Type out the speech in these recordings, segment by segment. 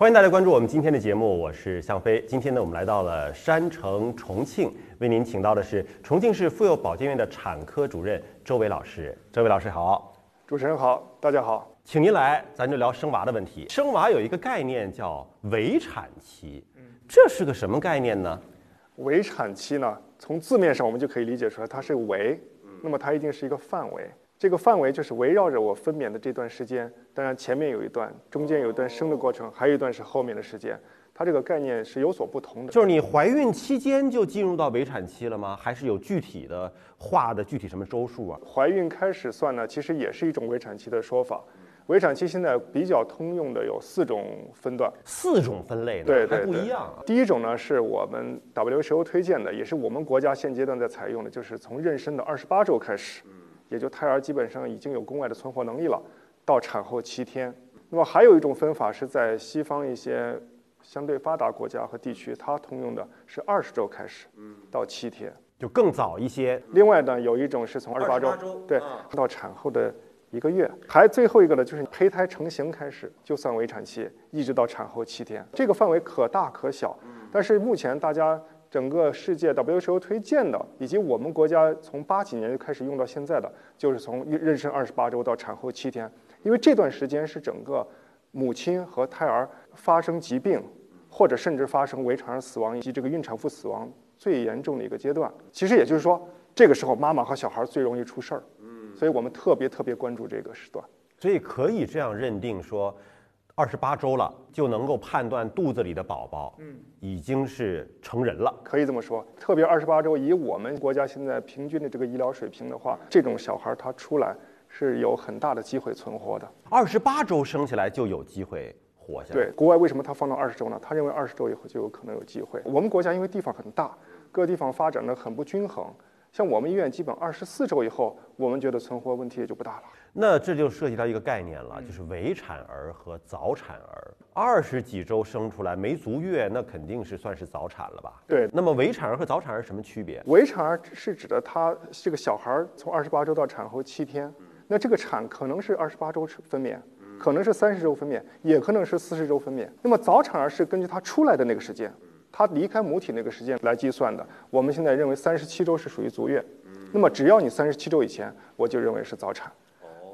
欢迎大家关注我们今天的节目，我是向飞。今天呢，我们来到了山城重庆，为您请到的是重庆市妇幼保健院的产科主任周伟老师。周伟老师好，主持人好，大家好，请您来，咱就聊生娃的问题。生娃有一个概念叫围产期，这是个什么概念呢？围产期呢，从字面上我们就可以理解出来，它是围，那么它一定是一个范围。这个范围就是围绕着我分娩的这段时间，当然前面有一段，中间有一段生的过程，还有一段是后面的时间，它这个概念是有所不同的。就是你怀孕期间就进入到围产期了吗？还是有具体的画的具体什么周数啊？怀孕开始算呢，其实也是一种围产期的说法。围产期现在比较通用的有四种分段，四种分类呢，对还不一样啊。第一种呢是我们 WHO 推荐的，也是我们国家现阶段在采用的，就是从妊娠的二十八周开始。也就胎儿基本上已经有宫外的存活能力了，到产后七天。那么还有一种分法是在西方一些相对发达国家和地区，它通用的是二十周开始，到七天，就更早一些。另外呢，有一种是从二十八周，对，啊到产后的一个月。还最后一个呢，就是胚胎成型开始就算围产期，一直到产后七天。这个范围可大可小，但是目前大家。整个世界 WHO 推荐的，以及我们国家从八几年就开始用到现在的，就是从妊娠二十八周到产后七天，因为这段时间是整个母亲和胎儿发生疾病，或者甚至发生围产儿死亡以及这个孕产妇死亡最严重的一个阶段。其实也就是说，这个时候妈妈和小孩最容易出事儿，所以我们特别特别关注这个时段。所以可以这样认定说。二十八周了，就能够判断肚子里的宝宝，嗯，已经是成人了，可以这么说。特别二十八周，以我们国家现在平均的这个医疗水平的话，这种小孩他出来是有很大的机会存活的。二十八周生下来就有机会活下来。对，国外为什么他放到二十周呢？他认为二十周以后就有可能有机会。我们国家因为地方很大，各地方发展的很不均衡。像我们医院基本二十四周以后，我们觉得存活问题也就不大了。那这就涉及到一个概念了，就是围产儿和早产儿。二十几周生出来没足月，那肯定是算是早产了吧？对。那么围产儿和早产儿什么区别？围产儿是指的他这个小孩儿从二十八周到产后七天，那这个产可能是二十八周分娩，可能是三十周分娩，也可能是四十周分娩。那么早产儿是根据他出来的那个时间。他离开母体那个时间来计算的，我们现在认为三十七周是属于足月，那么只要你三十七周以前，我就认为是早产。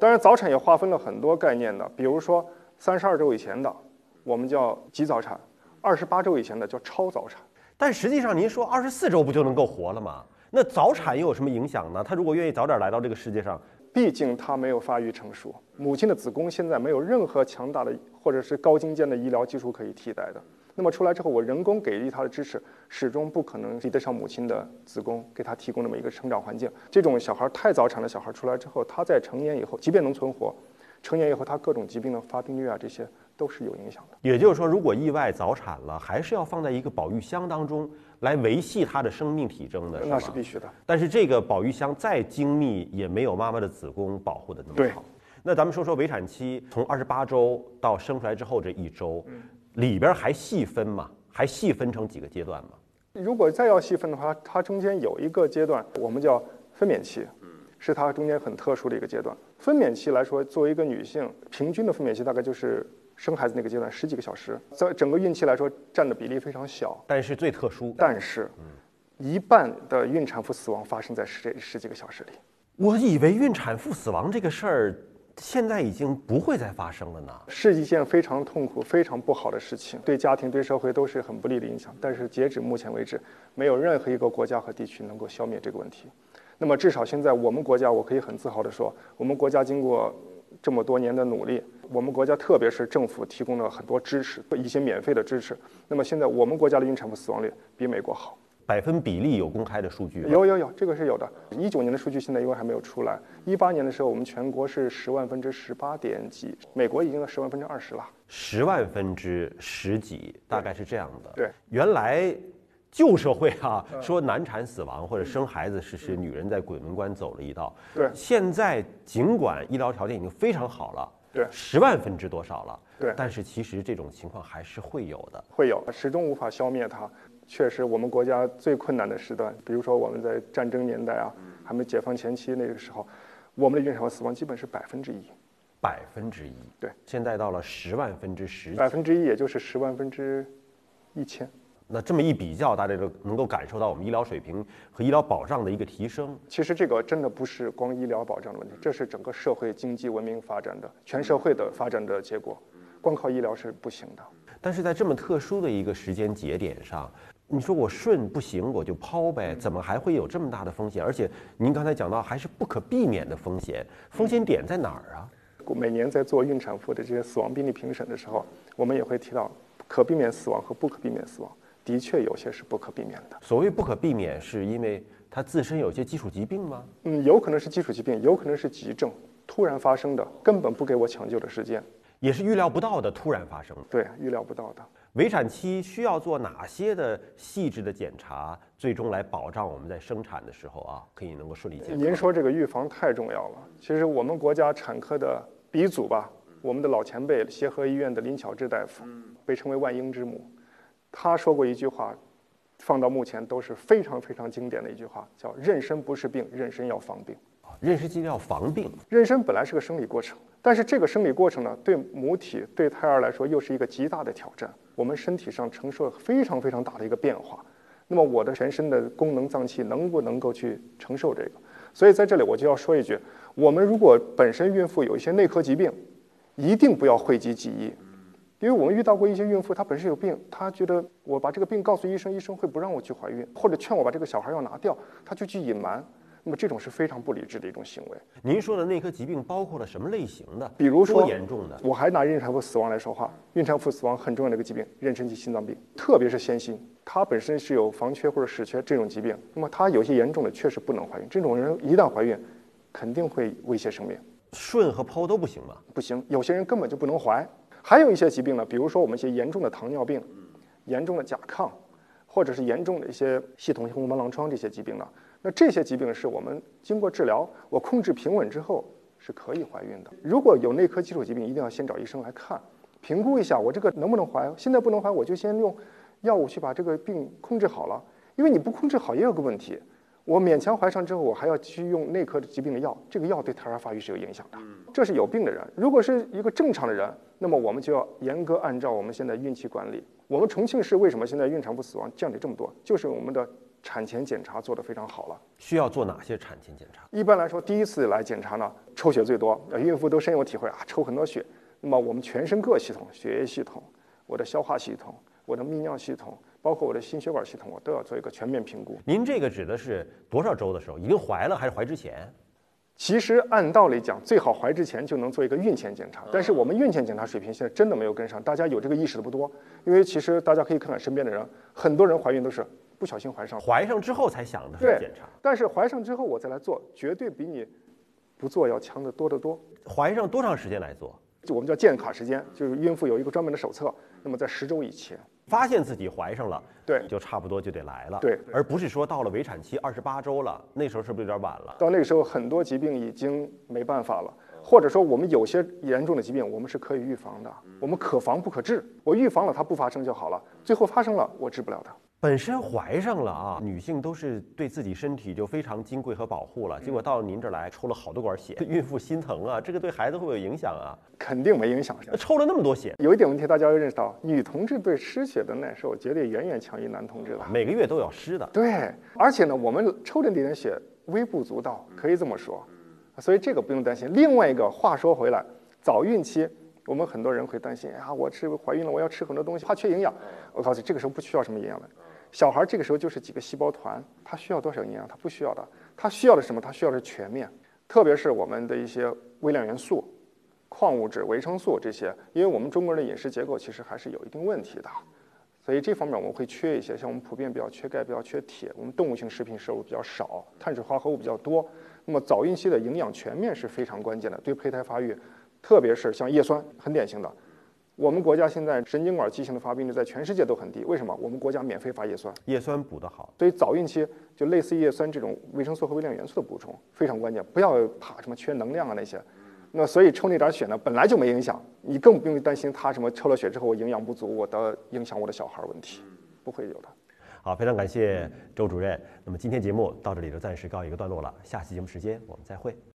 当然，早产也划分了很多概念的，比如说三十二周以前的，我们叫极早产；二十八周以前的叫超早产。但实际上，您说二十四周不就能够活了吗？那早产又有什么影响呢？他如果愿意早点来到这个世界上，毕竟他没有发育成熟，母亲的子宫现在没有任何强大的或者是高精尖的医疗技术可以替代的。那么出来之后，我人工给予他的支持，始终不可能比得上母亲的子宫给他提供那么一个成长环境。这种小孩太早产的小孩出来之后，他在成年以后，即便能存活，成年以后他各种疾病的发病率啊，这些都是有影响的。也就是说，如果意外早产了，还是要放在一个保育箱当中来维系他的生命体征的，那是必须的。但是这个保育箱再精密，也没有妈妈的子宫保护的那么好。那咱们说说围产期，从二十八周到生出来之后这一周。里边还细分吗？还细分成几个阶段吗？如果再要细分的话，它中间有一个阶段，我们叫分娩期，是它中间很特殊的一个阶段。分娩期来说，作为一个女性，平均的分娩期大概就是生孩子那个阶段十几个小时，在整个孕期来说占的比例非常小，但是最特殊。但是，一半的孕产妇死亡发生在十这十几个小时里。我以为孕产妇死亡这个事儿。现在已经不会再发生了呢，是一件非常痛苦、非常不好的事情，对家庭、对社会都是很不利的影响。但是截止目前为止，没有任何一个国家和地区能够消灭这个问题。那么至少现在我们国家，我可以很自豪地说，我们国家经过这么多年的努力，我们国家特别是政府提供了很多支持，一些免费的支持。那么现在我们国家的孕产妇死亡率比美国好。百分比例有公开的数据？有有有，这个是有的。一九年的数据现在因为还没有出来。一八年的时候，我们全国是十万分之十八点几，美国已经到十万分之二十了。十万分之十几，大概是这样的。对，原来旧社会啊，说难产死亡或者生孩子是是女人在鬼门关走了一道。对，现在尽管医疗条件已经非常好了，对，十万分之多少了？对，但是其实这种情况还是会有的，会有，始终无法消灭它。确实，我们国家最困难的时段，比如说我们在战争年代啊，还没解放前期那个时候，我们的孕产妇死亡基本是百分之一，百分之一。对，现在到了十万分之十。百分之一，也就是十万分之一千。那这么一比较，大家就能够感受到我们医疗水平和医疗保障的一个提升。其实这个真的不是光医疗保障的问题，这是整个社会经济文明发展的全社会的发展的结果，光靠医疗是不行的。但是在这么特殊的一个时间节点上，你说我顺不行，我就抛呗，怎么还会有这么大的风险？而且您刚才讲到，还是不可避免的风险，风险点在哪儿啊？每年在做孕产妇的这些死亡病例评审的时候，我们也会提到可避免死亡和不可避免死亡。的确，有些是不可避免的。所谓不可避免，是因为它自身有些基础疾病吗？嗯，有可能是基础疾病，有可能是急症突然发生的，根本不给我抢救的时间，也是预料不到的突然发生。对，预料不到的。围产期需要做哪些的细致的检查，最终来保障我们在生产的时候啊，可以能够顺利健康？您说这个预防太重要了。其实我们国家产科的鼻祖吧，我们的老前辈协和医院的林巧稚大夫，被称为万婴之母。他说过一句话，放到目前都是非常非常经典的一句话，叫“妊娠不是病，妊娠要防病”。妊娠期要防病。妊娠本来是个生理过程，但是这个生理过程呢，对母体、对胎儿来说又是一个极大的挑战。我们身体上承受非常非常大的一个变化。那么我的全身的功能脏器能不能够去承受这个？所以在这里我就要说一句：我们如果本身孕妇有一些内科疾病，一定不要讳疾忌医。因为我们遇到过一些孕妇，她本身有病，她觉得我把这个病告诉医生，医生会不让我去怀孕，或者劝我把这个小孩要拿掉，她就去隐瞒。那么这种是非常不理智的一种行为。您说的内科疾病包括了什么类型的？比如说严重的，我还拿孕产妇死亡来说话。孕产妇死亡很重要的一个疾病，妊娠期心脏病，特别是先心，它本身是有房缺或者室缺这种疾病，那么它有些严重的确实不能怀孕。这种人一旦怀孕，肯定会威胁生命。顺和剖都不行吗？不行，有些人根本就不能怀。还有一些疾病呢，比如说我们一些严重的糖尿病、严重的甲亢，或者是严重的一些系统性红斑狼疮这些疾病呢，那这些疾病是我们经过治疗，我控制平稳之后是可以怀孕的。如果有内科基础疾病，一定要先找医生来看，评估一下我这个能不能怀。现在不能怀，我就先用药物去把这个病控制好了。因为你不控制好，也有个问题。我勉强怀上之后，我还要去用内科的疾病的药，这个药对胎儿发育是有影响的。这是有病的人。如果是一个正常的人，那么我们就要严格按照我们现在孕期管理。我们重庆市为什么现在孕产妇死亡降低这么多？就是我们的产前检查做得非常好了。需要做哪些产前检查？一般来说，第一次来检查呢，抽血最多，孕妇都深有体会啊，抽很多血。那么我们全身各系统，血液系统、我的消化系统、我的泌尿系统。包括我的心血管系统，我都要做一个全面评估。您这个指的是多少周的时候？已经怀了还是怀之前？其实按道理讲，最好怀之前就能做一个孕前检查。但是我们孕前检查水平现在真的没有跟上，大家有这个意识的不多。因为其实大家可以看看身边的人，很多人怀孕都是不小心怀上，怀上之后才想着检查。但是怀上之后我再来做，绝对比你不做要强得多得多。怀上多长时间来做？就我们叫建卡时间，就是孕妇有一个专门的手册。那么在十周以前。发现自己怀上了，对，就差不多就得来了，对，而不是说到了围产期二十八周了，那时候是不是有点晚了？到那个时候，很多疾病已经没办法了，或者说我们有些严重的疾病，我们是可以预防的，我们可防不可治，我预防了它不发生就好了，最后发生了我治不了它。本身怀上了啊，女性都是对自己身体就非常金贵和保护了。结果到您这儿来抽了好多管血，孕妇心疼啊，这个对孩子会不会有影响啊？肯定没影响。抽了那么多血，有一点问题，大家要认识到，女同志对失血的耐受绝对远远强于男同志的。每个月都要失的。对，而且呢，我们抽的那点血微不足道，可以这么说，所以这个不用担心。另外一个话说回来，早孕期我们很多人会担心啊，我吃怀孕了，我要吃很多东西，怕缺营养。我告诉你，这个时候不需要什么营养的。小孩这个时候就是几个细胞团，他需要多少营养？他不需要的，他需要的什么？他需要的是全面，特别是我们的一些微量元素、矿物质、维生素这些，因为我们中国人的饮食结构其实还是有一定问题的，所以这方面我们会缺一些。像我们普遍比较缺钙、比较缺铁，我们动物性食品摄入比较少，碳水化合物比较多。那么早孕期的营养全面是非常关键的，对胚胎发育，特别是像叶酸，很典型的。我们国家现在神经管畸形的发病率在全世界都很低，为什么？我们国家免费发叶酸，叶酸补得好，所以早孕期就类似叶酸这种维生素和微量元素的补充非常关键，不要怕什么缺能量啊那些。那所以抽那点血呢，本来就没影响，你更不用担心他什么抽了血之后我营养不足，我的影响我的小孩问题，不会有的。好，非常感谢周主任。那么今天节目到这里就暂时告一个段落了，下期节目时间我们再会。